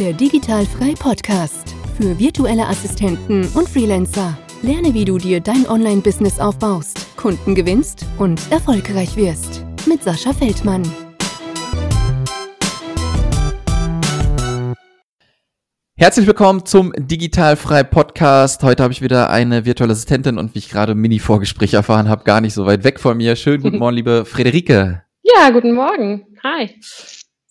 Der Digitalfrei Podcast für virtuelle Assistenten und Freelancer. Lerne, wie du dir dein Online-Business aufbaust, Kunden gewinnst und erfolgreich wirst. Mit Sascha Feldmann. Herzlich willkommen zum Digitalfrei Podcast. Heute habe ich wieder eine virtuelle Assistentin und wie ich gerade im Mini-Vorgespräch erfahren habe, gar nicht so weit weg von mir. Schönen guten Morgen, liebe Friederike. Ja, guten Morgen. Hi.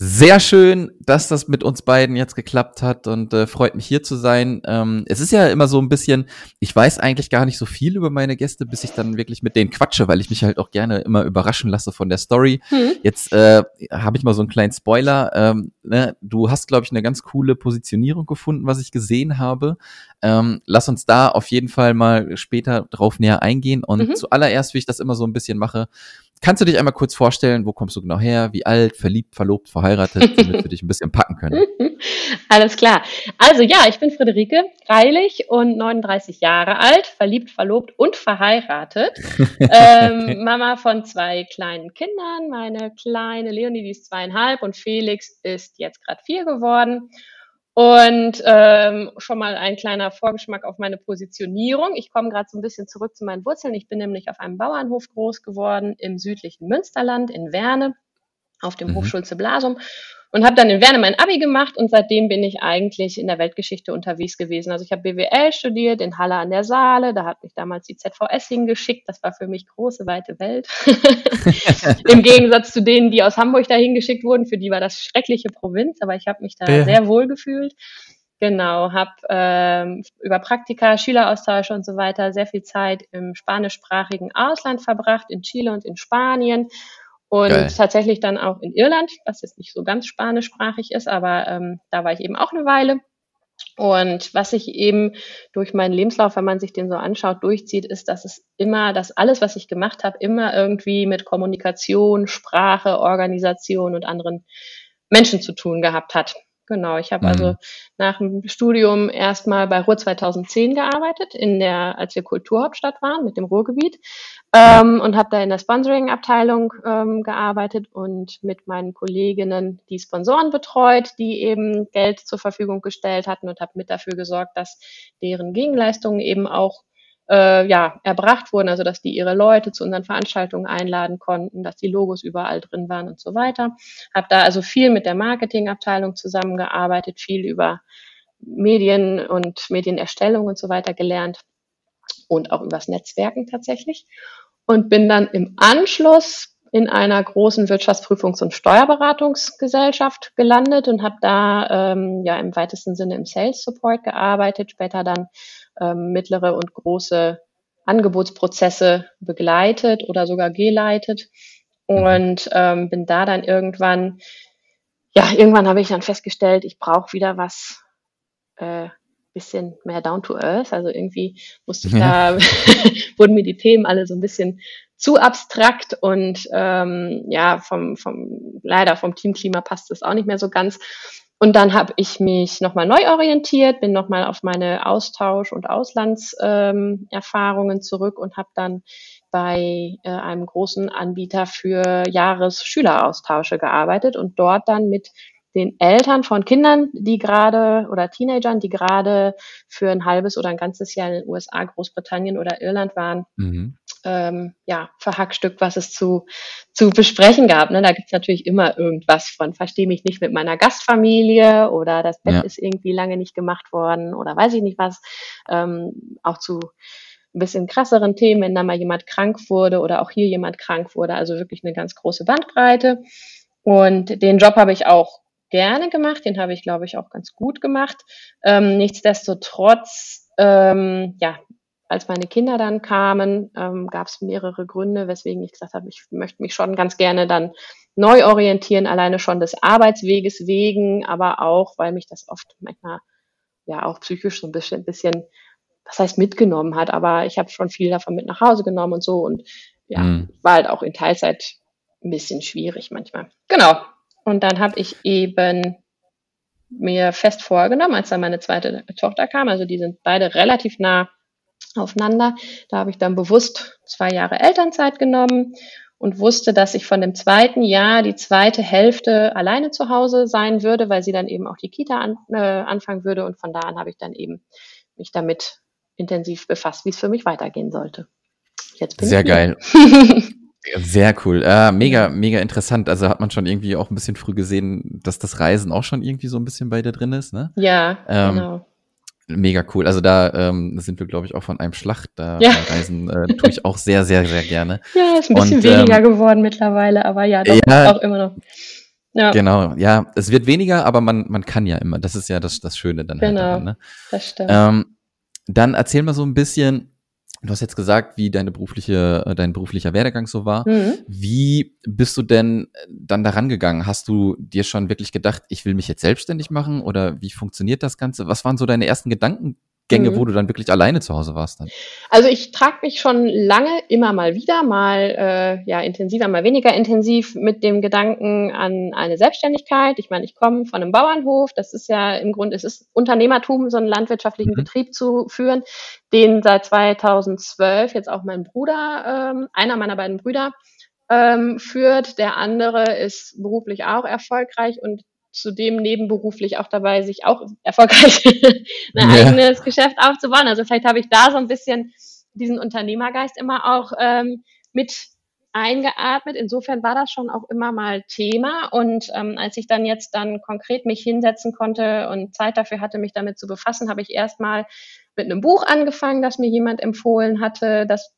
Sehr schön, dass das mit uns beiden jetzt geklappt hat und äh, freut mich hier zu sein. Ähm, es ist ja immer so ein bisschen, ich weiß eigentlich gar nicht so viel über meine Gäste, bis ich dann wirklich mit denen quatsche, weil ich mich halt auch gerne immer überraschen lasse von der Story. Hm. Jetzt äh, habe ich mal so einen kleinen Spoiler. Ähm, ne? Du hast, glaube ich, eine ganz coole Positionierung gefunden, was ich gesehen habe. Ähm, lass uns da auf jeden Fall mal später drauf näher eingehen. Und mhm. zuallererst, wie ich das immer so ein bisschen mache, Kannst du dich einmal kurz vorstellen, wo kommst du genau her, wie alt, verliebt, verlobt, verheiratet, damit wir dich ein bisschen packen können? Alles klar. Also ja, ich bin Friederike Greilich und 39 Jahre alt, verliebt, verlobt und verheiratet. ähm, Mama von zwei kleinen Kindern. Meine kleine Leonie, die ist zweieinhalb und Felix ist jetzt gerade vier geworden. Und ähm, schon mal ein kleiner Vorgeschmack auf meine Positionierung. Ich komme gerade so ein bisschen zurück zu meinen Wurzeln. Ich bin nämlich auf einem Bauernhof groß geworden im südlichen Münsterland in Werne auf dem mhm. Hochschulze Blasum und habe dann in Werne mein Abi gemacht und seitdem bin ich eigentlich in der Weltgeschichte unterwegs gewesen. Also ich habe BWL studiert in Halle an der Saale, da hat mich damals die ZVS hingeschickt, das war für mich große, weite Welt. Im Gegensatz zu denen, die aus Hamburg dahin geschickt wurden, für die war das schreckliche Provinz, aber ich habe mich da ja. sehr wohl gefühlt. Genau, habe ähm, über Praktika, Schüleraustausche und so weiter sehr viel Zeit im spanischsprachigen Ausland verbracht, in Chile und in Spanien und Geil. tatsächlich dann auch in Irland, was jetzt nicht so ganz spanischsprachig ist, aber ähm, da war ich eben auch eine Weile. Und was sich eben durch meinen Lebenslauf, wenn man sich den so anschaut, durchzieht, ist, dass es immer, dass alles, was ich gemacht habe, immer irgendwie mit Kommunikation, Sprache, Organisation und anderen Menschen zu tun gehabt hat. Genau, ich habe also mhm. also nach dem Studium erstmal bei Ruhr 2010 gearbeitet, in der, als wir Kulturhauptstadt waren mit dem Ruhrgebiet ähm, und habe da in der Sponsoring-Abteilung ähm, gearbeitet und mit meinen Kolleginnen die Sponsoren betreut, die eben Geld zur Verfügung gestellt hatten und habe mit dafür gesorgt, dass deren Gegenleistungen eben auch äh, ja, erbracht wurden, also dass die ihre Leute zu unseren Veranstaltungen einladen konnten, dass die Logos überall drin waren und so weiter. Habe da also viel mit der Marketingabteilung zusammengearbeitet, viel über Medien und Medienerstellung und so weiter gelernt und auch übers Netzwerken tatsächlich. Und bin dann im Anschluss in einer großen Wirtschaftsprüfungs- und Steuerberatungsgesellschaft gelandet und habe da ähm, ja im weitesten Sinne im Sales Support gearbeitet, später dann ähm, mittlere und große Angebotsprozesse begleitet oder sogar geleitet. Und ähm, bin da dann irgendwann, ja, irgendwann habe ich dann festgestellt, ich brauche wieder was äh, bisschen mehr down to earth. Also irgendwie musste ich ja. da, wurden mir die Themen alle so ein bisschen zu abstrakt und ähm, ja, vom, vom leider vom Teamklima passt es auch nicht mehr so ganz. Und dann habe ich mich nochmal neu orientiert, bin nochmal auf meine Austausch- und Auslandserfahrungen ähm, zurück und habe dann bei äh, einem großen Anbieter für Jahresschüleraustausche gearbeitet und dort dann mit den Eltern von Kindern, die gerade oder Teenagern, die gerade für ein halbes oder ein ganzes Jahr in den USA, Großbritannien oder Irland waren, mhm. ähm, ja, verhackstückt, was es zu, zu besprechen gab. Ne? Da gibt's natürlich immer irgendwas von, verstehe mich nicht mit meiner Gastfamilie oder das Bett ja. ist irgendwie lange nicht gemacht worden oder weiß ich nicht was. Ähm, auch zu ein bisschen krasseren Themen, wenn da mal jemand krank wurde oder auch hier jemand krank wurde. Also wirklich eine ganz große Bandbreite. Und den Job habe ich auch gerne gemacht, den habe ich, glaube ich, auch ganz gut gemacht. Ähm, nichtsdestotrotz, ähm, ja, als meine Kinder dann kamen, ähm, gab es mehrere Gründe, weswegen ich gesagt habe, ich möchte mich schon ganz gerne dann neu orientieren, alleine schon des Arbeitsweges wegen, aber auch, weil mich das oft manchmal ja auch psychisch so ein bisschen, bisschen das heißt mitgenommen hat, aber ich habe schon viel davon mit nach Hause genommen und so und ja, mhm. war halt auch in Teilzeit ein bisschen schwierig manchmal. Genau, und dann habe ich eben mir fest vorgenommen, als dann meine zweite Tochter kam, also die sind beide relativ nah aufeinander, da habe ich dann bewusst zwei Jahre Elternzeit genommen und wusste, dass ich von dem zweiten Jahr die zweite Hälfte alleine zu Hause sein würde, weil sie dann eben auch die Kita an, äh, anfangen würde. Und von da an habe ich dann eben mich damit intensiv befasst, wie es für mich weitergehen sollte. Jetzt bin Sehr geil. Sehr cool. Äh, mega, mega interessant. Also hat man schon irgendwie auch ein bisschen früh gesehen, dass das Reisen auch schon irgendwie so ein bisschen bei dir drin ist, ne? Ja, ähm, genau. Mega cool. Also da ähm, sind wir, glaube ich, auch von einem Schlacht. Da ja. reisen äh, tue ich auch sehr, sehr, sehr gerne. Ja, ist ein bisschen Und, weniger ähm, geworden mittlerweile, aber ja, doch, ja, auch immer noch. Ja. Genau, ja, es wird weniger, aber man, man kann ja immer. Das ist ja das, das Schöne dann genau, halt. Genau, ne? das stimmt. Ähm, dann erzähl mal so ein bisschen, Du hast jetzt gesagt, wie deine berufliche, äh, dein beruflicher Werdegang so war. Mhm. Wie bist du denn äh, dann daran gegangen? Hast du dir schon wirklich gedacht, ich will mich jetzt selbstständig machen oder wie funktioniert das Ganze? Was waren so deine ersten Gedanken, Gänge, mhm. wo du dann wirklich alleine zu Hause warst dann? Also ich trage mich schon lange immer mal wieder, mal äh, ja intensiver, mal weniger intensiv mit dem Gedanken an eine Selbstständigkeit. Ich meine, ich komme von einem Bauernhof, das ist ja im Grunde, es ist Unternehmertum, so einen landwirtschaftlichen mhm. Betrieb zu führen, den seit 2012 jetzt auch mein Bruder, ähm, einer meiner beiden Brüder, ähm, führt. Der andere ist beruflich auch erfolgreich und zudem nebenberuflich auch dabei, sich auch erfolgreich ein ja. eigenes Geschäft aufzubauen. Also vielleicht habe ich da so ein bisschen diesen Unternehmergeist immer auch ähm, mit eingeatmet. Insofern war das schon auch immer mal Thema. Und ähm, als ich dann jetzt dann konkret mich hinsetzen konnte und Zeit dafür hatte, mich damit zu befassen, habe ich erstmal mit einem Buch angefangen, das mir jemand empfohlen hatte, das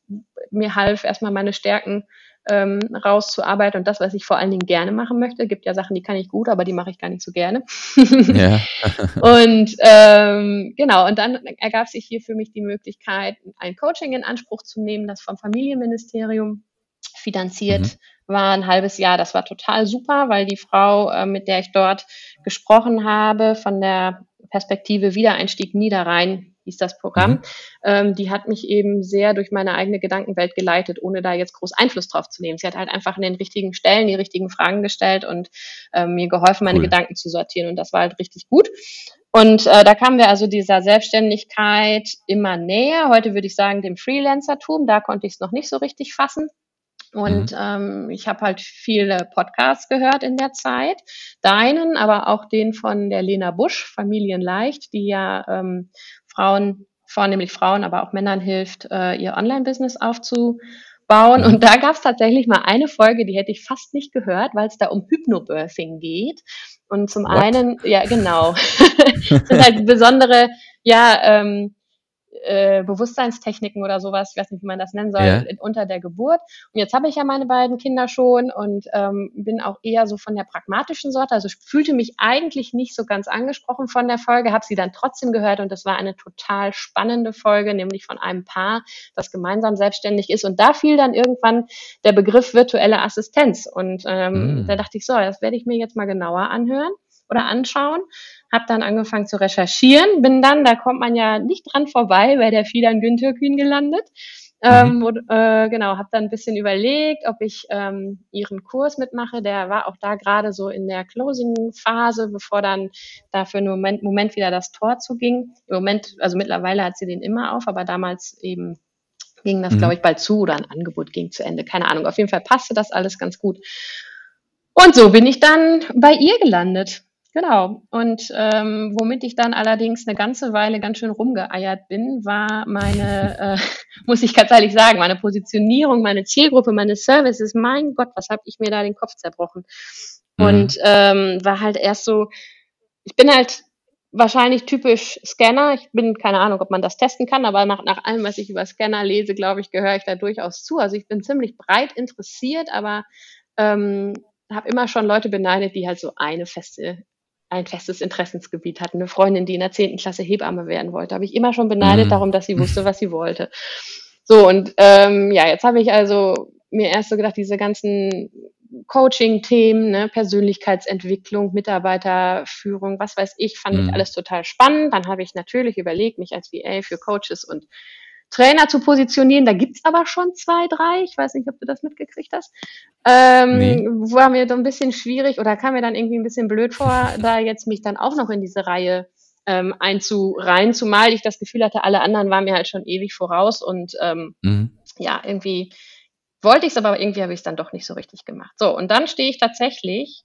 mir half, erstmal meine Stärken ähm, rauszuarbeiten und das, was ich vor allen Dingen gerne machen möchte. Gibt ja Sachen, die kann ich gut, aber die mache ich gar nicht so gerne. ja. und ähm, genau, und dann ergab sich hier für mich die Möglichkeit, ein Coaching in Anspruch zu nehmen, das vom Familienministerium finanziert mhm. war ein halbes Jahr. Das war total super, weil die Frau, äh, mit der ich dort gesprochen habe, von der Perspektive Wiedereinstieg Niederrhein hieß das Programm. Mhm. Ähm, die hat mich eben sehr durch meine eigene Gedankenwelt geleitet, ohne da jetzt groß Einfluss drauf zu nehmen. Sie hat halt einfach an den richtigen Stellen die richtigen Fragen gestellt und ähm, mir geholfen, meine cool. Gedanken zu sortieren. Und das war halt richtig gut. Und äh, da kamen wir also dieser Selbstständigkeit immer näher. Heute würde ich sagen, dem Freelancertum. Da konnte ich es noch nicht so richtig fassen. Und mhm. ähm, ich habe halt viele Podcasts gehört in der Zeit. Deinen, aber auch den von der Lena Busch, Familienleicht, die ja ähm, Frauen, vornehmlich Frauen, aber auch Männern hilft, äh, ihr Online-Business aufzubauen. Und da gab es tatsächlich mal eine Folge, die hätte ich fast nicht gehört, weil es da um Hypnobirthing geht. Und zum What? einen, ja genau, das sind halt besondere, ja, ähm, äh, Bewusstseinstechniken oder sowas, ich weiß nicht, wie man das nennen soll, ja. unter der Geburt. Und jetzt habe ich ja meine beiden Kinder schon und ähm, bin auch eher so von der pragmatischen Sorte. Also ich fühlte mich eigentlich nicht so ganz angesprochen von der Folge, habe sie dann trotzdem gehört und das war eine total spannende Folge, nämlich von einem Paar, das gemeinsam selbstständig ist. Und da fiel dann irgendwann der Begriff virtuelle Assistenz. Und ähm, mm. da dachte ich so, das werde ich mir jetzt mal genauer anhören oder anschauen. Habe dann angefangen zu recherchieren, bin dann, da kommt man ja nicht dran vorbei, bei der Fidan Günther Kühn gelandet. Ähm, mhm. und, äh, genau, habe dann ein bisschen überlegt, ob ich ähm, ihren Kurs mitmache. Der war auch da gerade so in der Closing-Phase, bevor dann da für einen Moment, Moment wieder das Tor zuging. Im Moment, also mittlerweile hat sie den immer auf, aber damals eben ging das, mhm. glaube ich, bald zu oder ein Angebot ging zu Ende. Keine Ahnung. Auf jeden Fall passte das alles ganz gut. Und so bin ich dann bei ihr gelandet. Genau. Und ähm, womit ich dann allerdings eine ganze Weile ganz schön rumgeeiert bin, war meine, äh, muss ich ganz ehrlich sagen, meine Positionierung, meine Zielgruppe, meine Services. Mein Gott, was habe ich mir da den Kopf zerbrochen? Mhm. Und ähm, war halt erst so, ich bin halt wahrscheinlich typisch Scanner. Ich bin keine Ahnung, ob man das testen kann, aber nach, nach allem, was ich über Scanner lese, glaube ich, gehöre ich da durchaus zu. Also ich bin ziemlich breit interessiert, aber ähm, habe immer schon Leute beneidet, die halt so eine feste ein festes Interessensgebiet hatten. Eine Freundin, die in der zehnten Klasse Hebamme werden wollte, habe ich immer schon beneidet mhm. darum, dass sie wusste, was sie wollte. So, und ähm, ja, jetzt habe ich also mir erst so gedacht, diese ganzen Coaching-Themen, ne, Persönlichkeitsentwicklung, Mitarbeiterführung, was weiß ich, fand mhm. ich alles total spannend. Dann habe ich natürlich überlegt, mich als VA für Coaches und Trainer zu positionieren. Da gibt's aber schon zwei, drei. Ich weiß nicht, ob du das mitgekriegt hast. Ähm, nee. War mir so ein bisschen schwierig oder kam mir dann irgendwie ein bisschen blöd vor, da jetzt mich dann auch noch in diese Reihe ähm, einzureihen, zumal ich das Gefühl hatte, alle anderen waren mir halt schon ewig voraus und ähm, mhm. ja, irgendwie wollte ich es, aber irgendwie habe ich es dann doch nicht so richtig gemacht. So, und dann stehe ich tatsächlich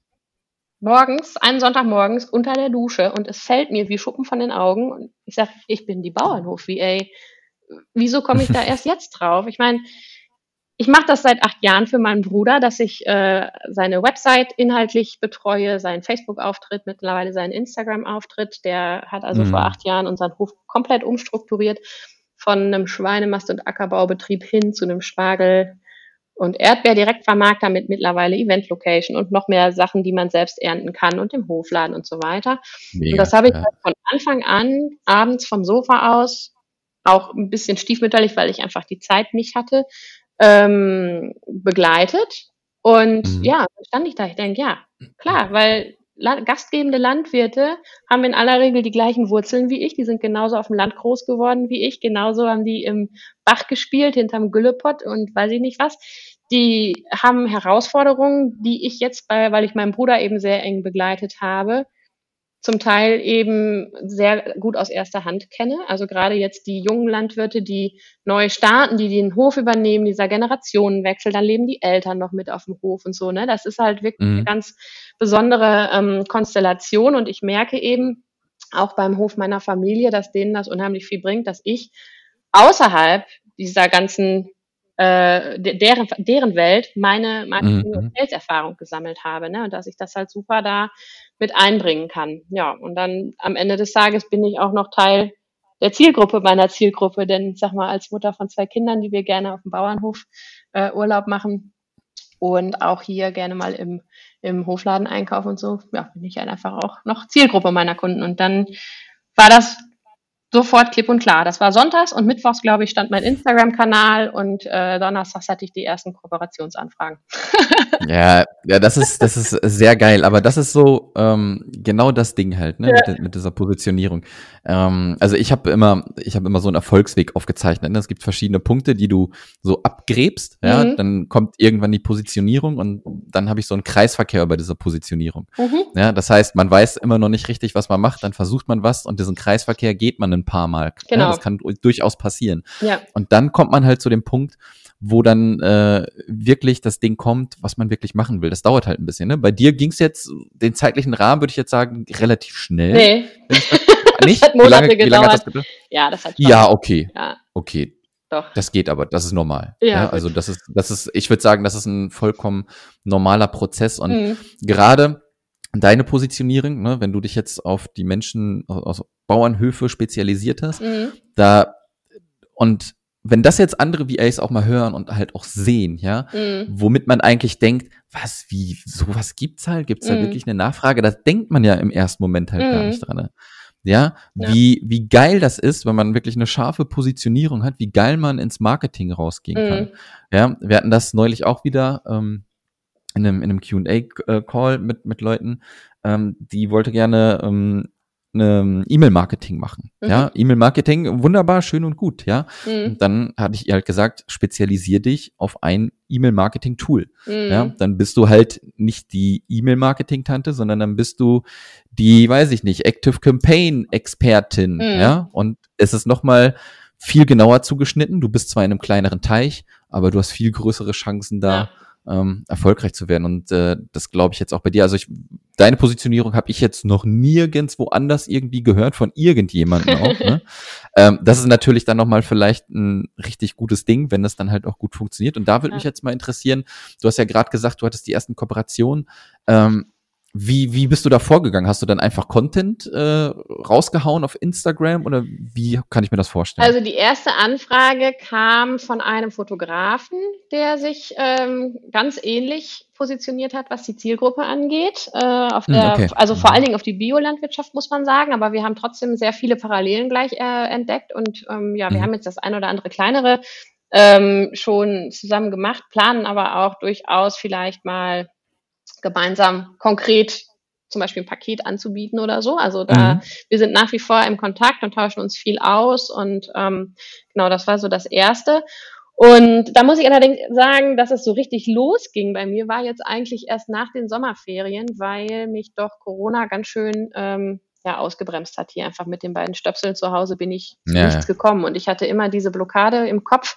morgens, einen Sonntagmorgens unter der Dusche und es fällt mir wie Schuppen von den Augen und ich sage, ich bin die Bauernhof-VA. Wieso komme ich da erst jetzt drauf? Ich meine, ich mache das seit acht Jahren für meinen Bruder, dass ich äh, seine Website inhaltlich betreue, seinen Facebook-Auftritt, mittlerweile seinen Instagram-Auftritt. Der hat also mhm. vor acht Jahren unseren Hof komplett umstrukturiert von einem Schweinemast- und Ackerbaubetrieb hin zu einem Spargel- und Erdbeer-Direktvermarkter mit mittlerweile Event-Location und noch mehr Sachen, die man selbst ernten kann und im Hofladen und so weiter. Mega, und das habe ich ja. von Anfang an abends vom Sofa aus auch ein bisschen stiefmütterlich, weil ich einfach die Zeit nicht hatte, ähm, begleitet. Und mhm. ja, stand ich da. Ich denke, ja, klar, weil gastgebende Landwirte haben in aller Regel die gleichen Wurzeln wie ich. Die sind genauso auf dem Land groß geworden wie ich. Genauso haben die im Bach gespielt, hinterm Güllepott und weiß ich nicht was. Die haben Herausforderungen, die ich jetzt bei, weil ich meinen Bruder eben sehr eng begleitet habe, zum Teil eben sehr gut aus erster Hand kenne. Also gerade jetzt die jungen Landwirte, die neu starten, die den Hof übernehmen, dieser Generationenwechsel, dann leben die Eltern noch mit auf dem Hof und so. Ne? Das ist halt wirklich mhm. eine ganz besondere ähm, Konstellation und ich merke eben auch beim Hof meiner Familie, dass denen das unheimlich viel bringt, dass ich außerhalb dieser ganzen äh, deren, deren Welt meine Marketing- und mhm. Sales-Erfahrung gesammelt habe. Ne? Und dass ich das halt super da mit einbringen kann. Ja, und dann am Ende des Tages bin ich auch noch Teil der Zielgruppe meiner Zielgruppe, denn sag mal, als Mutter von zwei Kindern, die wir gerne auf dem Bauernhof äh, Urlaub machen und auch hier gerne mal im, im Hofladen einkaufen und so, ja, bin ich halt einfach auch noch Zielgruppe meiner Kunden. Und dann war das sofort klipp und klar. Das war sonntags und mittwochs, glaube ich, stand mein Instagram-Kanal und äh, donnerstags hatte ich die ersten Kooperationsanfragen. ja, ja, das ist, das ist sehr geil. Aber das ist so ähm, genau das Ding halt, ne, ja. mit, mit, dieser Positionierung. Ähm, also ich habe immer, ich habe immer so einen Erfolgsweg aufgezeichnet. Ne? Es gibt verschiedene Punkte, die du so abgräbst. Ja, mhm. dann kommt irgendwann die Positionierung und dann habe ich so einen Kreisverkehr bei dieser Positionierung. Mhm. Ja, das heißt, man weiß immer noch nicht richtig, was man macht. Dann versucht man was und diesen Kreisverkehr geht man ein paar Mal. Genau. Ja, das kann durchaus passieren. Ja. Und dann kommt man halt zu dem Punkt, wo dann äh, wirklich das Ding kommt, was man wirklich machen will. Das dauert halt ein bisschen. Ne? Bei dir ging es jetzt, den zeitlichen Rahmen würde ich jetzt sagen, relativ schnell. Nee. Nicht? das hat Monate wie lange, gedauert. Wie lange hat das gedauert? Ja, das hat Ja, okay. Ja. Okay. Doch. Das geht aber, das ist normal. Ja, ja also das ist, das ist, ich würde sagen, das ist ein vollkommen normaler Prozess. Und mhm. gerade deine Positionierung, ne, wenn du dich jetzt auf die Menschen aus Bauernhöfe spezialisiert hast, mhm. da und wenn das jetzt andere VAs auch mal hören und halt auch sehen, ja, mhm. womit man eigentlich denkt, was, wie, sowas gibt's halt, gibt's da mhm. wirklich eine Nachfrage? Das denkt man ja im ersten Moment halt gar mhm. nicht dran. Ne? Ja, ja, wie, wie geil das ist, wenn man wirklich eine scharfe Positionierung hat, wie geil man ins Marketing rausgehen kann. Mhm. Ja, wir hatten das neulich auch wieder, ähm, in einem, in einem Q&A-Call mit, mit Leuten, ähm, die wollte gerne ähm, eine E-Mail-Marketing machen. Mhm. Ja, E-Mail-Marketing, wunderbar, schön und gut, ja. Mhm. Und dann hatte ich ihr halt gesagt, spezialisier dich auf ein E-Mail-Marketing-Tool. Mhm. Ja, dann bist du halt nicht die E-Mail-Marketing-Tante, sondern dann bist du die, weiß ich nicht, Active Campaign-Expertin, mhm. ja. Und es ist nochmal viel genauer zugeschnitten. Du bist zwar in einem kleineren Teich, aber du hast viel größere Chancen da. Ja ähm, erfolgreich zu werden. Und äh, das glaube ich jetzt auch bei dir. Also ich, deine Positionierung habe ich jetzt noch nirgends woanders irgendwie gehört von irgendjemandem auch. Ne? ähm, das ist natürlich dann nochmal vielleicht ein richtig gutes Ding, wenn das dann halt auch gut funktioniert. Und da würde ja. mich jetzt mal interessieren, du hast ja gerade gesagt, du hattest die ersten Kooperationen. Ähm, wie, wie bist du da vorgegangen? Hast du dann einfach Content äh, rausgehauen auf Instagram oder wie kann ich mir das vorstellen? Also die erste Anfrage kam von einem Fotografen, der sich ähm, ganz ähnlich positioniert hat, was die Zielgruppe angeht. Äh, auf hm, der, okay. Also vor allen Dingen auf die Biolandwirtschaft muss man sagen, aber wir haben trotzdem sehr viele Parallelen gleich äh, entdeckt und ähm, ja, wir mhm. haben jetzt das ein oder andere kleinere ähm, schon zusammen gemacht, planen aber auch durchaus vielleicht mal gemeinsam konkret zum Beispiel ein Paket anzubieten oder so. Also da, mhm. wir sind nach wie vor im Kontakt und tauschen uns viel aus und ähm, genau, das war so das Erste. Und da muss ich allerdings sagen, dass es so richtig losging bei mir, war jetzt eigentlich erst nach den Sommerferien, weil mich doch Corona ganz schön ähm, ja, ausgebremst hat. Hier einfach mit den beiden Stöpseln zu Hause bin ich ja, nichts gekommen. Und ich hatte immer diese Blockade im Kopf,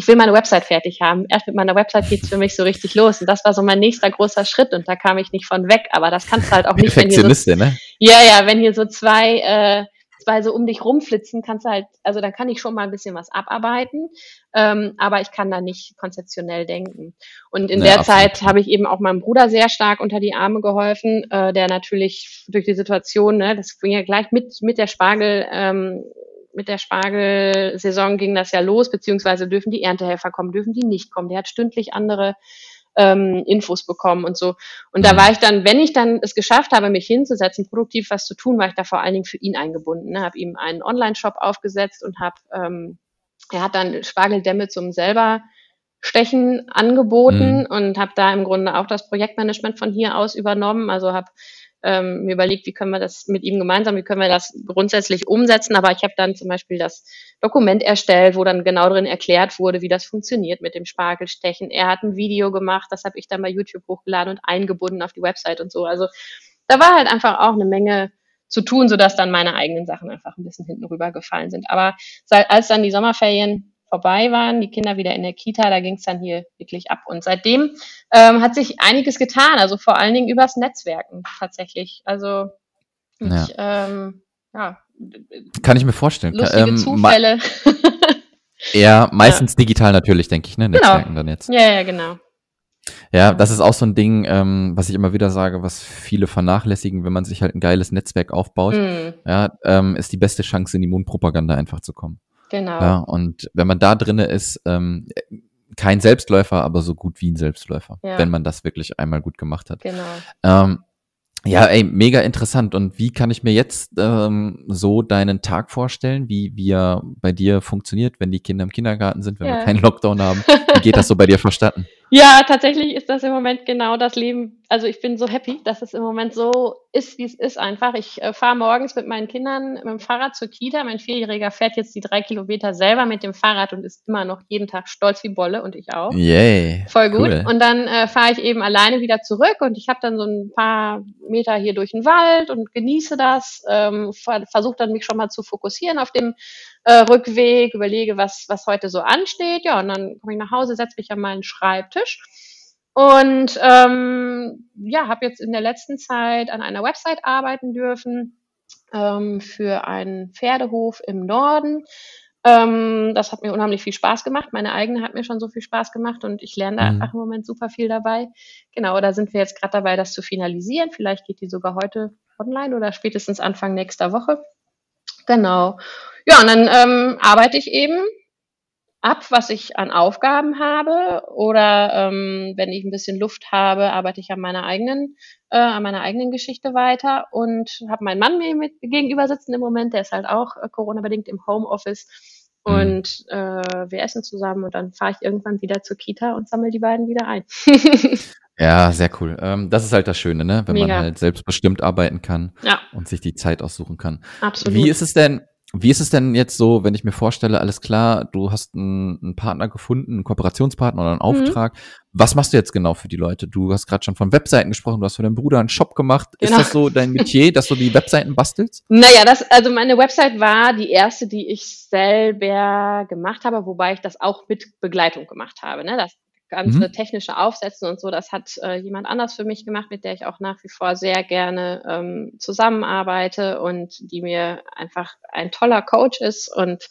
ich will meine Website fertig haben. Erst mit meiner Website geht's für mich so richtig los. Und das war so mein nächster großer Schritt und da kam ich nicht von weg. Aber das kannst du halt auch nicht, wenn hier so, ne? Ja, ja, wenn hier so zwei äh, zwei so um dich rumflitzen, kannst du halt, also dann kann ich schon mal ein bisschen was abarbeiten, ähm, aber ich kann da nicht konzeptionell denken. Und in ja, der absolut. Zeit habe ich eben auch meinem Bruder sehr stark unter die Arme geholfen, äh, der natürlich durch die Situation, ne, das ging ja gleich mit, mit der Spargel, ähm, mit der Spargelsaison ging das ja los, beziehungsweise dürfen die Erntehelfer kommen, dürfen die nicht kommen. Der hat stündlich andere ähm, Infos bekommen und so. Und da mhm. war ich dann, wenn ich dann es geschafft habe, mich hinzusetzen, produktiv was zu tun, war ich da vor allen Dingen für ihn eingebunden. Ne? Habe ihm einen Online-Shop aufgesetzt und habe, ähm, er hat dann Spargeldämme zum selber Stechen angeboten mhm. und habe da im Grunde auch das Projektmanagement von hier aus übernommen. Also habe ähm, mir überlegt, wie können wir das mit ihm gemeinsam, wie können wir das grundsätzlich umsetzen. Aber ich habe dann zum Beispiel das Dokument erstellt, wo dann genau drin erklärt wurde, wie das funktioniert mit dem Spargelstechen. Er hat ein Video gemacht, das habe ich dann bei YouTube hochgeladen und eingebunden auf die Website und so. Also da war halt einfach auch eine Menge zu tun, sodass dann meine eigenen Sachen einfach ein bisschen hinten rübergefallen sind. Aber als dann die Sommerferien vorbei waren, die Kinder wieder in der Kita, da ging es dann hier wirklich ab. Und seitdem ähm, hat sich einiges getan, also vor allen Dingen übers Netzwerken tatsächlich. Also ich, ja. Ähm, ja. Kann ich mir vorstellen. Lustige ähm, Zufälle. ja, meistens ja. digital natürlich, denke ich, ne? Genau. Netzwerken genau. dann jetzt. Ja, ja, genau. Ja, das ist auch so ein Ding, ähm, was ich immer wieder sage, was viele vernachlässigen, wenn man sich halt ein geiles Netzwerk aufbaut, mm. ja, ähm, ist die beste Chance, in die Mundpropaganda einfach zu kommen. Genau. Ja, und wenn man da drinne ist, ähm, kein Selbstläufer, aber so gut wie ein Selbstläufer, ja. wenn man das wirklich einmal gut gemacht hat. Genau. Ähm, ja, ey, mega interessant. Und wie kann ich mir jetzt ähm, so deinen Tag vorstellen, wie, wie er bei dir funktioniert, wenn die Kinder im Kindergarten sind, wenn ja. wir keinen Lockdown haben? Wie geht das so bei dir verstatten? Ja, tatsächlich ist das im Moment genau das Leben. Also ich bin so happy, dass es im Moment so ist, wie es ist einfach. Ich äh, fahre morgens mit meinen Kindern mit dem Fahrrad zur Kita. Mein Vierjähriger fährt jetzt die drei Kilometer selber mit dem Fahrrad und ist immer noch jeden Tag stolz wie Bolle und ich auch. Yay. Voll gut. Cool. Und dann äh, fahre ich eben alleine wieder zurück und ich habe dann so ein paar Meter hier durch den Wald und genieße das. Ähm, Versuche dann mich schon mal zu fokussieren auf dem äh, Rückweg, überlege, was, was heute so ansteht. Ja, und dann komme ich nach Hause, setze mich an meinen Schreibtisch und ähm, ja, habe jetzt in der letzten Zeit an einer Website arbeiten dürfen ähm, für einen Pferdehof im Norden. Ähm, das hat mir unheimlich viel Spaß gemacht. Meine eigene hat mir schon so viel Spaß gemacht und ich lerne da mhm. einfach im Moment super viel dabei. Genau, da sind wir jetzt gerade dabei, das zu finalisieren. Vielleicht geht die sogar heute online oder spätestens Anfang nächster Woche. Genau. Ja, und dann ähm, arbeite ich eben ab, was ich an Aufgaben habe oder ähm, wenn ich ein bisschen Luft habe, arbeite ich an meiner eigenen, äh, an meiner eigenen Geschichte weiter und habe meinen Mann mir mit gegenüber sitzen im Moment, der ist halt auch äh, Corona-bedingt im Homeoffice mhm. und äh, wir essen zusammen und dann fahre ich irgendwann wieder zur Kita und sammle die beiden wieder ein. ja, sehr cool. Ähm, das ist halt das Schöne, ne? wenn Mega. man halt selbstbestimmt arbeiten kann ja. und sich die Zeit aussuchen kann. Absolut. Wie ist es denn, wie ist es denn jetzt so, wenn ich mir vorstelle, alles klar, du hast einen, einen Partner gefunden, einen Kooperationspartner oder einen mhm. Auftrag. Was machst du jetzt genau für die Leute? Du hast gerade schon von Webseiten gesprochen, du hast für deinen Bruder einen Shop gemacht. Genau. Ist das so dein Metier, dass du die Webseiten bastelst? Naja, das, also meine Website war die erste, die ich selber gemacht habe, wobei ich das auch mit Begleitung gemacht habe. Ne? Das ganze mhm. technische Aufsetzen und so, das hat äh, jemand anders für mich gemacht, mit der ich auch nach wie vor sehr gerne ähm, zusammenarbeite und die mir einfach ein toller Coach ist und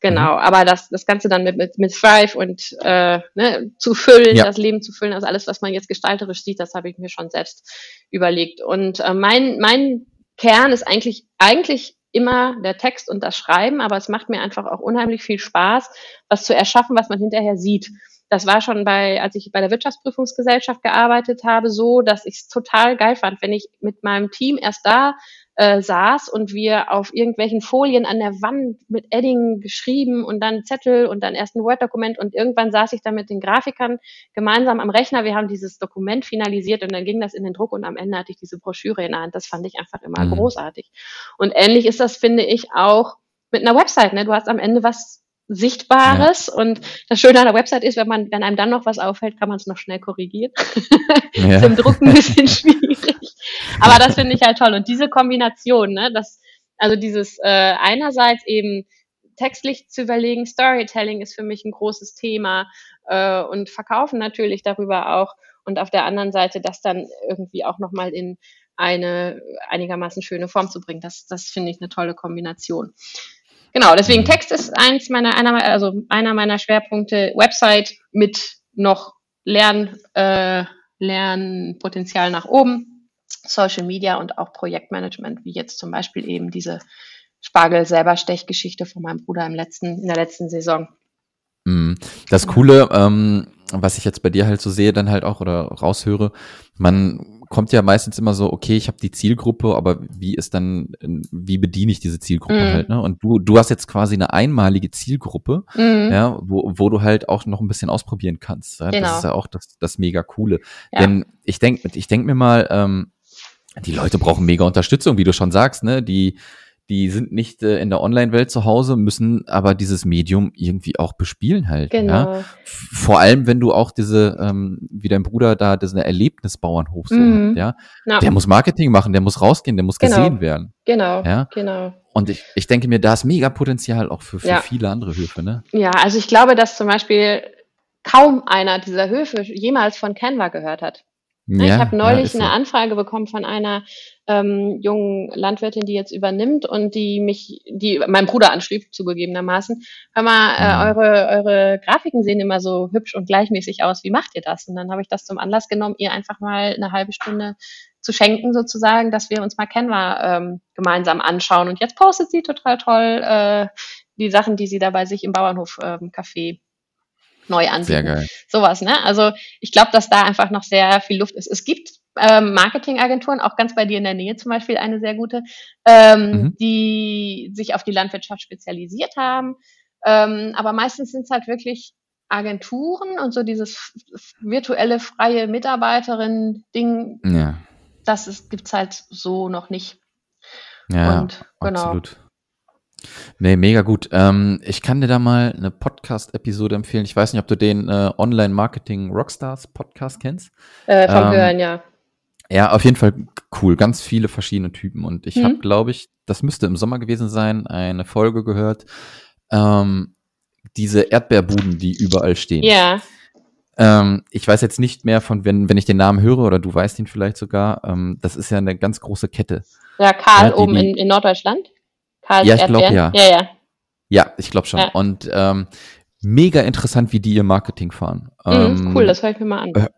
genau, mhm. aber das, das Ganze dann mit, mit, mit Thrive und äh, ne, zu füllen, ja. das Leben zu füllen, also alles, was man jetzt gestalterisch sieht, das habe ich mir schon selbst überlegt. Und äh, mein, mein Kern ist eigentlich, eigentlich immer der Text und das Schreiben, aber es macht mir einfach auch unheimlich viel Spaß, was zu erschaffen, was man hinterher sieht das war schon bei, als ich bei der Wirtschaftsprüfungsgesellschaft gearbeitet habe, so, dass ich es total geil fand, wenn ich mit meinem Team erst da äh, saß und wir auf irgendwelchen Folien an der Wand mit Edding geschrieben und dann Zettel und dann erst ein Word-Dokument und irgendwann saß ich dann mit den Grafikern gemeinsam am Rechner. Wir haben dieses Dokument finalisiert und dann ging das in den Druck und am Ende hatte ich diese Broschüre in der Hand. Das fand ich einfach immer mhm. großartig. Und ähnlich ist das, finde ich, auch mit einer Website. Ne? Du hast am Ende was Sichtbares. Ja. Und das Schöne an der Website ist, wenn man, wenn einem dann noch was auffällt, kann man es noch schnell korrigieren. Ja. ist im Druck ein bisschen schwierig. Aber das finde ich halt toll. Und diese Kombination, ne, das, also dieses äh, einerseits eben textlich zu überlegen, Storytelling ist für mich ein großes Thema äh, und Verkaufen natürlich darüber auch. Und auf der anderen Seite das dann irgendwie auch nochmal in eine einigermaßen schöne Form zu bringen. Das, das finde ich eine tolle Kombination. Genau, deswegen Text ist eins meiner, einer, also einer meiner Schwerpunkte. Website mit noch Lern, äh, Lernpotenzial nach oben, Social Media und auch Projektmanagement, wie jetzt zum Beispiel eben diese Spargel selber Stechgeschichte von meinem Bruder im letzten, in der letzten Saison. Mhm. Das Coole, ähm, was ich jetzt bei dir halt so sehe, dann halt auch oder raushöre, man kommt ja meistens immer so, okay, ich habe die Zielgruppe, aber wie ist dann, wie bediene ich diese Zielgruppe mhm. halt, ne? Und du, du hast jetzt quasi eine einmalige Zielgruppe, mhm. ja, wo, wo du halt auch noch ein bisschen ausprobieren kannst. Ja? Genau. Das ist ja auch das, das mega coole. Ja. Denn ich denke ich denk mir mal, ähm, die Leute brauchen mega Unterstützung, wie du schon sagst, ne? Die, die sind nicht äh, in der Online-Welt zu Hause, müssen aber dieses Medium irgendwie auch bespielen halt. Genau. Ja? Vor allem, wenn du auch diese, ähm, wie dein Bruder da, diesen Erlebnisbauernhof so mhm. hat, ja. ja. Der muss Marketing machen, der muss rausgehen, der muss genau. gesehen werden. Genau. Ja? Genau. Und ich, ich denke mir, da ist mega Potenzial auch für, für ja. viele andere Höfe, ne? Ja, also ich glaube, dass zum Beispiel kaum einer dieser Höfe jemals von Canva gehört hat. Ja, ich habe neulich ja, eine so. Anfrage bekommen von einer ähm, jungen Landwirtin, die jetzt übernimmt und die mich, die mein Bruder anschrieb, zugegebenermaßen. Hör mal, äh, mhm. eure, eure Grafiken sehen immer so hübsch und gleichmäßig aus. Wie macht ihr das? Und dann habe ich das zum Anlass genommen, ihr einfach mal eine halbe Stunde zu schenken, sozusagen, dass wir uns mal Canva ähm, gemeinsam anschauen. Und jetzt postet sie total toll äh, die Sachen, die sie da bei sich im Bauernhof ähm, Café neu anbieten. Sehr geil. Sowas, ne? Also ich glaube, dass da einfach noch sehr viel Luft ist. Es gibt ähm, Marketingagenturen, auch ganz bei dir in der Nähe zum Beispiel eine sehr gute, ähm, mhm. die sich auf die Landwirtschaft spezialisiert haben. Ähm, aber meistens sind es halt wirklich Agenturen und so dieses virtuelle freie Mitarbeiterin-Ding, ja. das gibt es halt so noch nicht. Ja, und, genau. absolut. Nee, mega gut. Ähm, ich kann dir da mal eine Podcast-Episode empfehlen. Ich weiß nicht, ob du den äh, Online-Marketing Rockstars Podcast kennst. Äh, vom ähm, Hören, ja. Ja, auf jeden Fall cool. Ganz viele verschiedene Typen. Und ich mhm. habe, glaube ich, das müsste im Sommer gewesen sein, eine Folge gehört. Ähm, diese Erdbeerbuden, die überall stehen. Ja. Ähm, ich weiß jetzt nicht mehr von, wenn, wenn ich den Namen höre, oder du weißt ihn vielleicht sogar, ähm, das ist ja eine ganz große Kette. Ja, Karl ja, die, oben in, in Norddeutschland. Karls ja, ich glaube ja. Ja, ja. Ja, ich glaube schon. Ja. Und ähm, mega interessant, wie die ihr Marketing fahren. Mhm, ähm, cool, das höre ich mir mal an.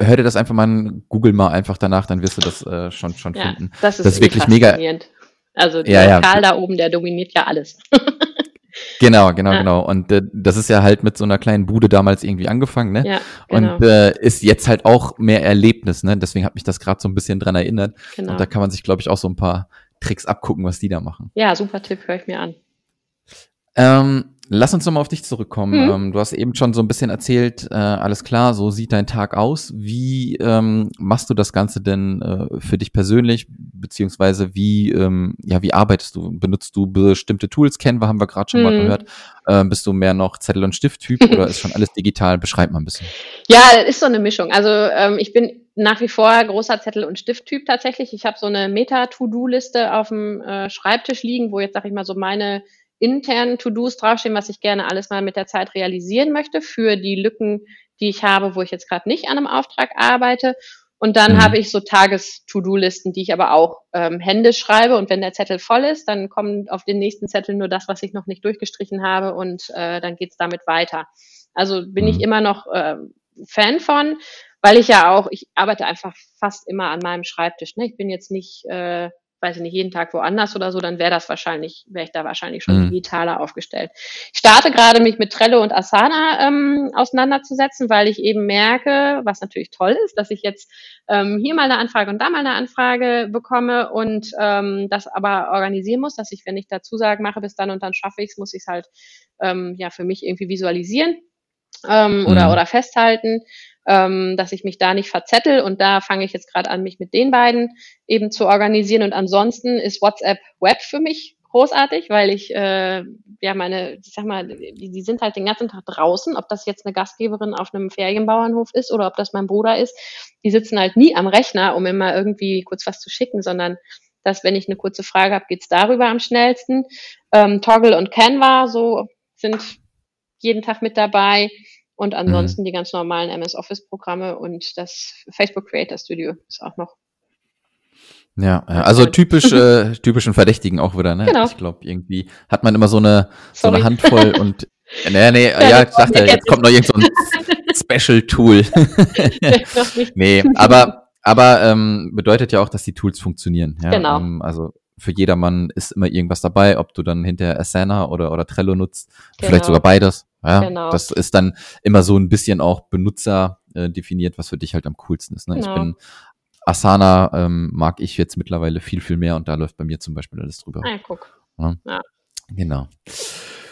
Hör dir das einfach mal an, google mal einfach danach, dann wirst du das äh, schon, schon ja, finden. Das ist, das ist wirklich mega. Also der ja, Karl da oben, der dominiert ja alles. Genau, genau, ja. genau. Und äh, das ist ja halt mit so einer kleinen Bude damals irgendwie angefangen, ne? Ja, genau. Und äh, ist jetzt halt auch mehr Erlebnis, ne? Deswegen hat mich das gerade so ein bisschen dran erinnert. Genau. Und da kann man sich, glaube ich, auch so ein paar Tricks abgucken, was die da machen. Ja, super Tipp, höre ich mir an. Ähm, lass uns nochmal auf dich zurückkommen. Mhm. Ähm, du hast eben schon so ein bisschen erzählt, äh, alles klar, so sieht dein Tag aus. Wie ähm, machst du das Ganze denn äh, für dich persönlich, beziehungsweise wie, ähm, ja, wie arbeitest du? Benutzt du bestimmte Tools? Canva haben wir gerade schon mhm. mal gehört. Äh, bist du mehr noch Zettel- und Stift-Typ oder ist schon alles digital? Beschreib mal ein bisschen. Ja, ist so eine Mischung. Also ähm, ich bin nach wie vor großer Zettel- und Stifttyp tatsächlich. Ich habe so eine Meta-To-Do-Liste auf dem äh, Schreibtisch liegen, wo jetzt, sag ich mal, so meine internen To-Dos draufstehen, was ich gerne alles mal mit der Zeit realisieren möchte für die Lücken, die ich habe, wo ich jetzt gerade nicht an einem Auftrag arbeite. Und dann mhm. habe ich so Tages-To-Do-Listen, die ich aber auch ähm, händisch schreibe. Und wenn der Zettel voll ist, dann kommt auf den nächsten Zettel nur das, was ich noch nicht durchgestrichen habe und äh, dann geht's damit weiter. Also bin mhm. ich immer noch äh, Fan von weil ich ja auch, ich arbeite einfach fast immer an meinem Schreibtisch. Ne? Ich bin jetzt nicht, äh, weiß ich nicht, jeden Tag woanders oder so, dann wäre das wahrscheinlich, wäre ich da wahrscheinlich schon mhm. digitaler aufgestellt. Ich starte gerade mich mit Trello und Asana ähm, auseinanderzusetzen, weil ich eben merke, was natürlich toll ist, dass ich jetzt ähm, hier mal eine Anfrage und da mal eine Anfrage bekomme und ähm, das aber organisieren muss, dass ich, wenn ich dazu sage, mache bis dann und dann schaffe ich es, muss ich es halt ähm, ja für mich irgendwie visualisieren ähm, oder, mhm. oder festhalten ähm, dass ich mich da nicht verzettel und da fange ich jetzt gerade an, mich mit den beiden eben zu organisieren und ansonsten ist WhatsApp Web für mich großartig, weil ich äh, ja meine, ich sag mal, die, die sind halt den ganzen Tag draußen, ob das jetzt eine Gastgeberin auf einem Ferienbauernhof ist oder ob das mein Bruder ist, die sitzen halt nie am Rechner, um immer irgendwie kurz was zu schicken, sondern dass wenn ich eine kurze Frage habe, geht's darüber am schnellsten. Ähm, Toggle und Canva so sind jeden Tag mit dabei. Und ansonsten mhm. die ganz normalen MS Office Programme und das Facebook Creator Studio ist auch noch. Ja, also typisch, äh, typischen Verdächtigen auch wieder, ne? Genau. Ich glaube, irgendwie hat man immer so eine, so eine Handvoll und Nee, nee, ja, ja ich dachte, jetzt kommt noch irgend so ein Special-Tool. nee, aber, aber ähm, bedeutet ja auch, dass die Tools funktionieren. Ja? Genau. Ähm, also für jedermann ist immer irgendwas dabei, ob du dann hinter Asana oder, oder Trello nutzt, genau. vielleicht sogar beides. Ja, genau. das ist dann immer so ein bisschen auch Benutzer äh, definiert, was für dich halt am coolsten ist. Ne? Genau. Ich bin Asana ähm, mag ich jetzt mittlerweile viel, viel mehr und da läuft bei mir zum Beispiel alles drüber. Ah, guck. Ja. ja. Genau.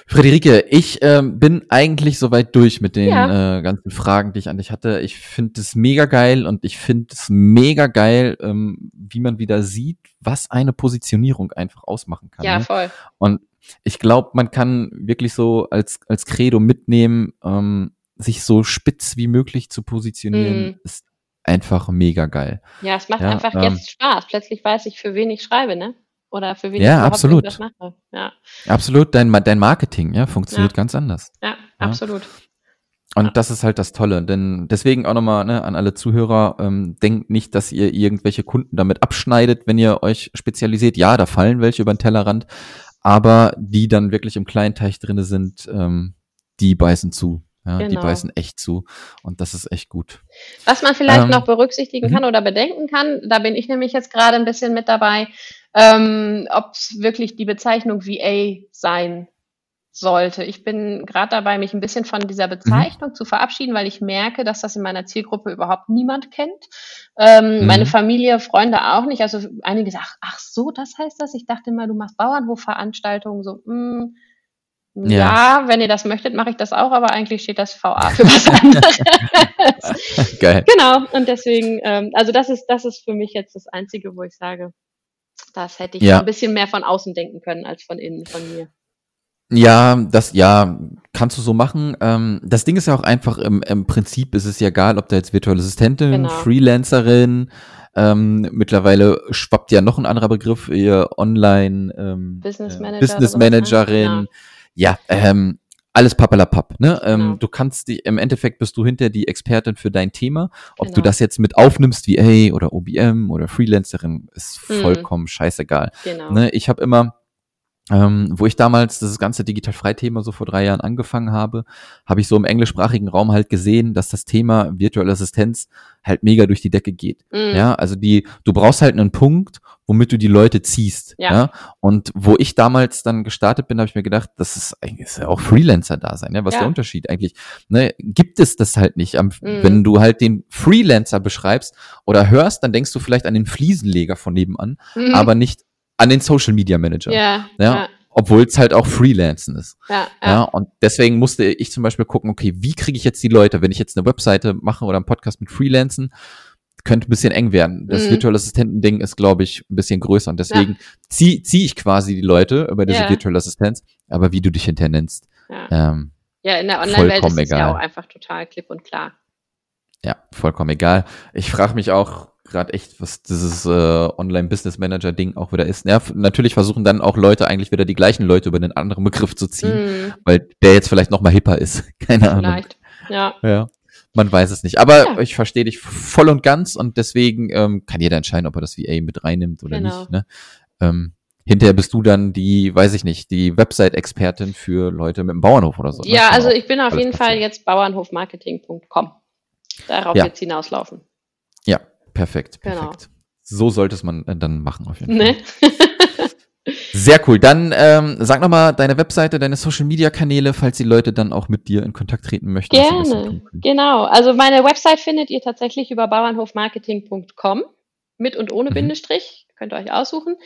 Friederike, ich ähm, bin eigentlich soweit durch mit den ja. äh, ganzen Fragen, die ich an dich hatte. Ich finde es mega geil und ich finde es mega geil, ähm, wie man wieder sieht, was eine Positionierung einfach ausmachen kann. Ja, ne? voll. Und ich glaube, man kann wirklich so als, als Credo mitnehmen, ähm, sich so spitz wie möglich zu positionieren, mm. ist einfach mega geil. Ja, es macht ja, einfach ähm, jetzt Spaß. Plötzlich weiß ich, für wen ich schreibe, ne? oder für wen ja, ich absolut. mache. Ja, absolut. Dein, dein Marketing, ja, funktioniert ja. ganz anders. Ja, absolut. Und das ist halt das Tolle. Denn deswegen auch nochmal ne, an alle Zuhörer, ähm, denkt nicht, dass ihr irgendwelche Kunden damit abschneidet, wenn ihr euch spezialisiert. Ja, da fallen welche über den Tellerrand, aber die dann wirklich im kleinen Teich drinne sind, ähm, die beißen zu. Ja, genau. Die beißen echt zu und das ist echt gut. Was man vielleicht ähm, noch berücksichtigen mhm. kann oder bedenken kann, da bin ich nämlich jetzt gerade ein bisschen mit dabei, ähm, ob es wirklich die Bezeichnung VA sein sollte. Ich bin gerade dabei, mich ein bisschen von dieser mhm. Bezeichnung mhm. zu verabschieden, weil ich merke, dass das in meiner Zielgruppe überhaupt niemand kennt. Ähm, mhm. Meine Familie, Freunde auch nicht. Also einige sagen, ach so, das heißt das. Ich dachte immer, du machst Bauernhofveranstaltungen. So, mh, mm, ja. ja. wenn ihr das möchtet, mache ich das auch, aber eigentlich steht das VA für was anderes. Geil. Genau, und deswegen, ähm, also das ist, das ist für mich jetzt das Einzige, wo ich sage, das hätte ich ja. ein bisschen mehr von außen denken können als von innen, von mir. Ja, das, ja, kannst du so machen. Ähm, das Ding ist ja auch einfach, im, im Prinzip ist es ja egal, ob da jetzt virtuelle Assistentin, genau. Freelancerin, ähm, mittlerweile schwappt ja noch ein anderer Begriff, ihr Online ähm, Business, Manager äh, Business Managerin. Ja, ja ähm, alles pappelapapp. Ne? Ähm, genau. Du kannst die, im Endeffekt bist du hinter die Expertin für dein Thema. Ob genau. du das jetzt mit aufnimmst wie A oder OBM oder Freelancerin, ist mhm. vollkommen scheißegal. Genau. Ne? Ich habe immer ähm, wo ich damals das ganze Digital-Frei-Thema so vor drei Jahren angefangen habe, habe ich so im englischsprachigen Raum halt gesehen, dass das Thema virtuelle Assistenz halt mega durch die Decke geht. Mm. Ja, also die, du brauchst halt einen Punkt, womit du die Leute ziehst. Ja. ja? Und wo ich damals dann gestartet bin, habe ich mir gedacht, das ist eigentlich ist ja auch Freelancer da sein. Ja, was ja. ist der Unterschied eigentlich? Ne, gibt es das halt nicht. mm. Wenn du halt den Freelancer beschreibst oder hörst, dann denkst du vielleicht an den Fliesenleger von nebenan, mm. aber nicht an den Social Media Manager. Ja. ja? ja. Obwohl es halt auch Freelancen ist. Ja, ja. ja. Und deswegen musste ich zum Beispiel gucken, okay, wie kriege ich jetzt die Leute, wenn ich jetzt eine Webseite mache oder einen Podcast mit Freelancen, könnte ein bisschen eng werden. Das mhm. virtuelle Assistenten-Ding ist, glaube ich, ein bisschen größer. Und deswegen ja. ziehe zieh ich quasi die Leute über diese ja. virtuelle Assistenz, aber wie du dich hinterher nennst. Ja, ähm, ja in der Online-Welt ist es ja auch einfach total klipp und klar. Ja, vollkommen egal. Ich frage mich auch, gerade echt, was dieses äh, Online-Business-Manager-Ding auch wieder ist. Ja, natürlich versuchen dann auch Leute eigentlich wieder die gleichen Leute über den anderen Begriff zu ziehen, mm. weil der jetzt vielleicht noch mal hipper ist. Keine vielleicht. Ahnung. Ja. ja. Man weiß es nicht. Aber ja. ich verstehe dich voll und ganz und deswegen ähm, kann jeder entscheiden, ob er das VA mit reinnimmt oder genau. nicht. Ne? Ähm, hinterher bist du dann die, weiß ich nicht, die Website-Expertin für Leute mit dem Bauernhof oder so. Ne? Ja, also ich bin auf jeden passieren. Fall jetzt bauernhofmarketing.com. Darauf ja. wird es hinauslaufen. Ja, Perfekt, genau. perfekt. Genau. So sollte es man äh, dann machen auf jeden ne? Fall. Sehr cool. Dann ähm, sag nochmal deine Webseite, deine Social Media Kanäle, falls die Leute dann auch mit dir in Kontakt treten möchten. Gerne. Genau. Also meine Website findet ihr tatsächlich über bauernhofmarketing.com mit und ohne mhm. Bindestrich. Könnt ihr euch aussuchen.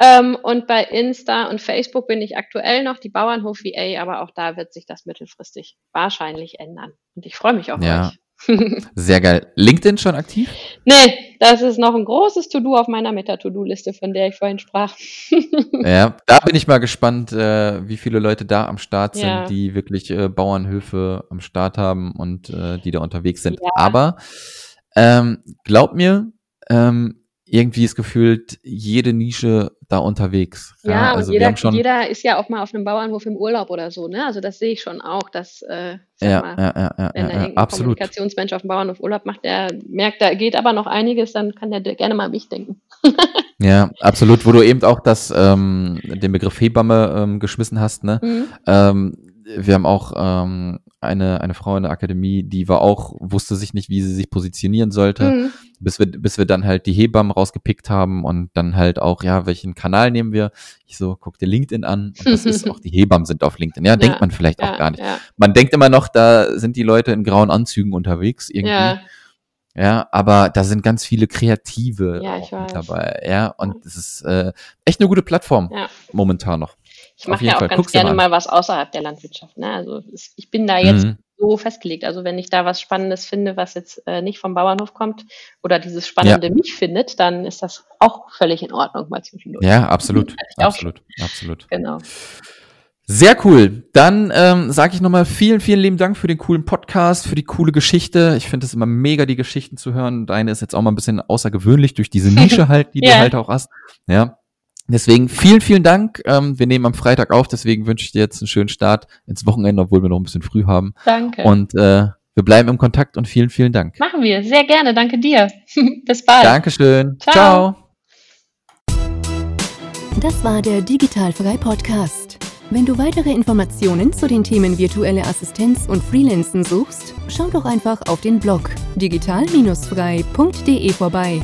Ähm, und bei Insta und Facebook bin ich aktuell noch die Bauernhof VA, aber auch da wird sich das mittelfristig wahrscheinlich ändern. Und ich freue mich auf ja. euch. Sehr geil. LinkedIn schon aktiv? Nee, das ist noch ein großes To-Do auf meiner Meta-To-Do-Liste, von der ich vorhin sprach. ja, da bin ich mal gespannt, äh, wie viele Leute da am Start sind, ja. die wirklich äh, Bauernhöfe am Start haben und äh, die da unterwegs sind. Ja. Aber ähm, glaub mir, ähm, irgendwie ist gefühlt jede Nische da unterwegs. Ja, ja also und jeder, schon, jeder ist ja auch mal auf einem Bauernhof im Urlaub oder so, ne? Also das sehe ich schon auch, dass äh, ja, mal, ja, ja, wenn ja, absolut. Kommunikationsmensch auf dem Bauernhof Urlaub macht, der merkt, da geht aber noch einiges, dann kann der gerne mal an mich denken. ja, absolut, wo du eben auch das, ähm, den Begriff Hebamme ähm, geschmissen hast, ne? Mhm. Ähm, wir haben auch ähm, eine, eine Frau in der Akademie, die war auch, wusste sich nicht, wie sie sich positionieren sollte, mhm. bis, wir, bis wir dann halt die Hebammen rausgepickt haben und dann halt auch, ja, welchen Kanal nehmen wir? Ich so, guck dir LinkedIn an und das ist auch, die Hebammen sind auf LinkedIn. Ja, ja denkt man vielleicht ja, auch gar nicht. Ja. Man denkt immer noch, da sind die Leute in grauen Anzügen unterwegs irgendwie. Ja. Aber da sind ganz viele Kreative ja, dabei. Ja, und es ist äh, echt eine gute Plattform momentan noch. Ich mache ja auch Fall. ganz Guck's gerne mal. mal was außerhalb der Landwirtschaft. Ne? Also ich bin da jetzt mhm. so festgelegt. Also wenn ich da was Spannendes finde, was jetzt äh, nicht vom Bauernhof kommt oder dieses Spannende ja. mich findet, dann ist das auch völlig in Ordnung mal zwischendurch. Ja, absolut. absolut. Absolut. Genau. Sehr cool. Dann ähm, sage ich nochmal vielen, vielen lieben Dank für den coolen Podcast, für die coole Geschichte. Ich finde es immer mega, die Geschichten zu hören. Deine ist jetzt auch mal ein bisschen außergewöhnlich durch diese Nische halt, die ja. du halt auch hast. Ja, Deswegen vielen, vielen Dank. Ähm, wir nehmen am Freitag auf, deswegen wünsche ich dir jetzt einen schönen Start ins Wochenende, obwohl wir noch ein bisschen früh haben. Danke. Und äh, wir bleiben im Kontakt und vielen, vielen Dank. Machen wir. Sehr gerne. Danke dir. Bis bald. Dankeschön. Ciao. Ciao. Das war der Digitalfrei Podcast. Wenn du weitere Informationen zu den Themen virtuelle Assistenz und Freelancen suchst, schau doch einfach auf den Blog digital-frei.de vorbei.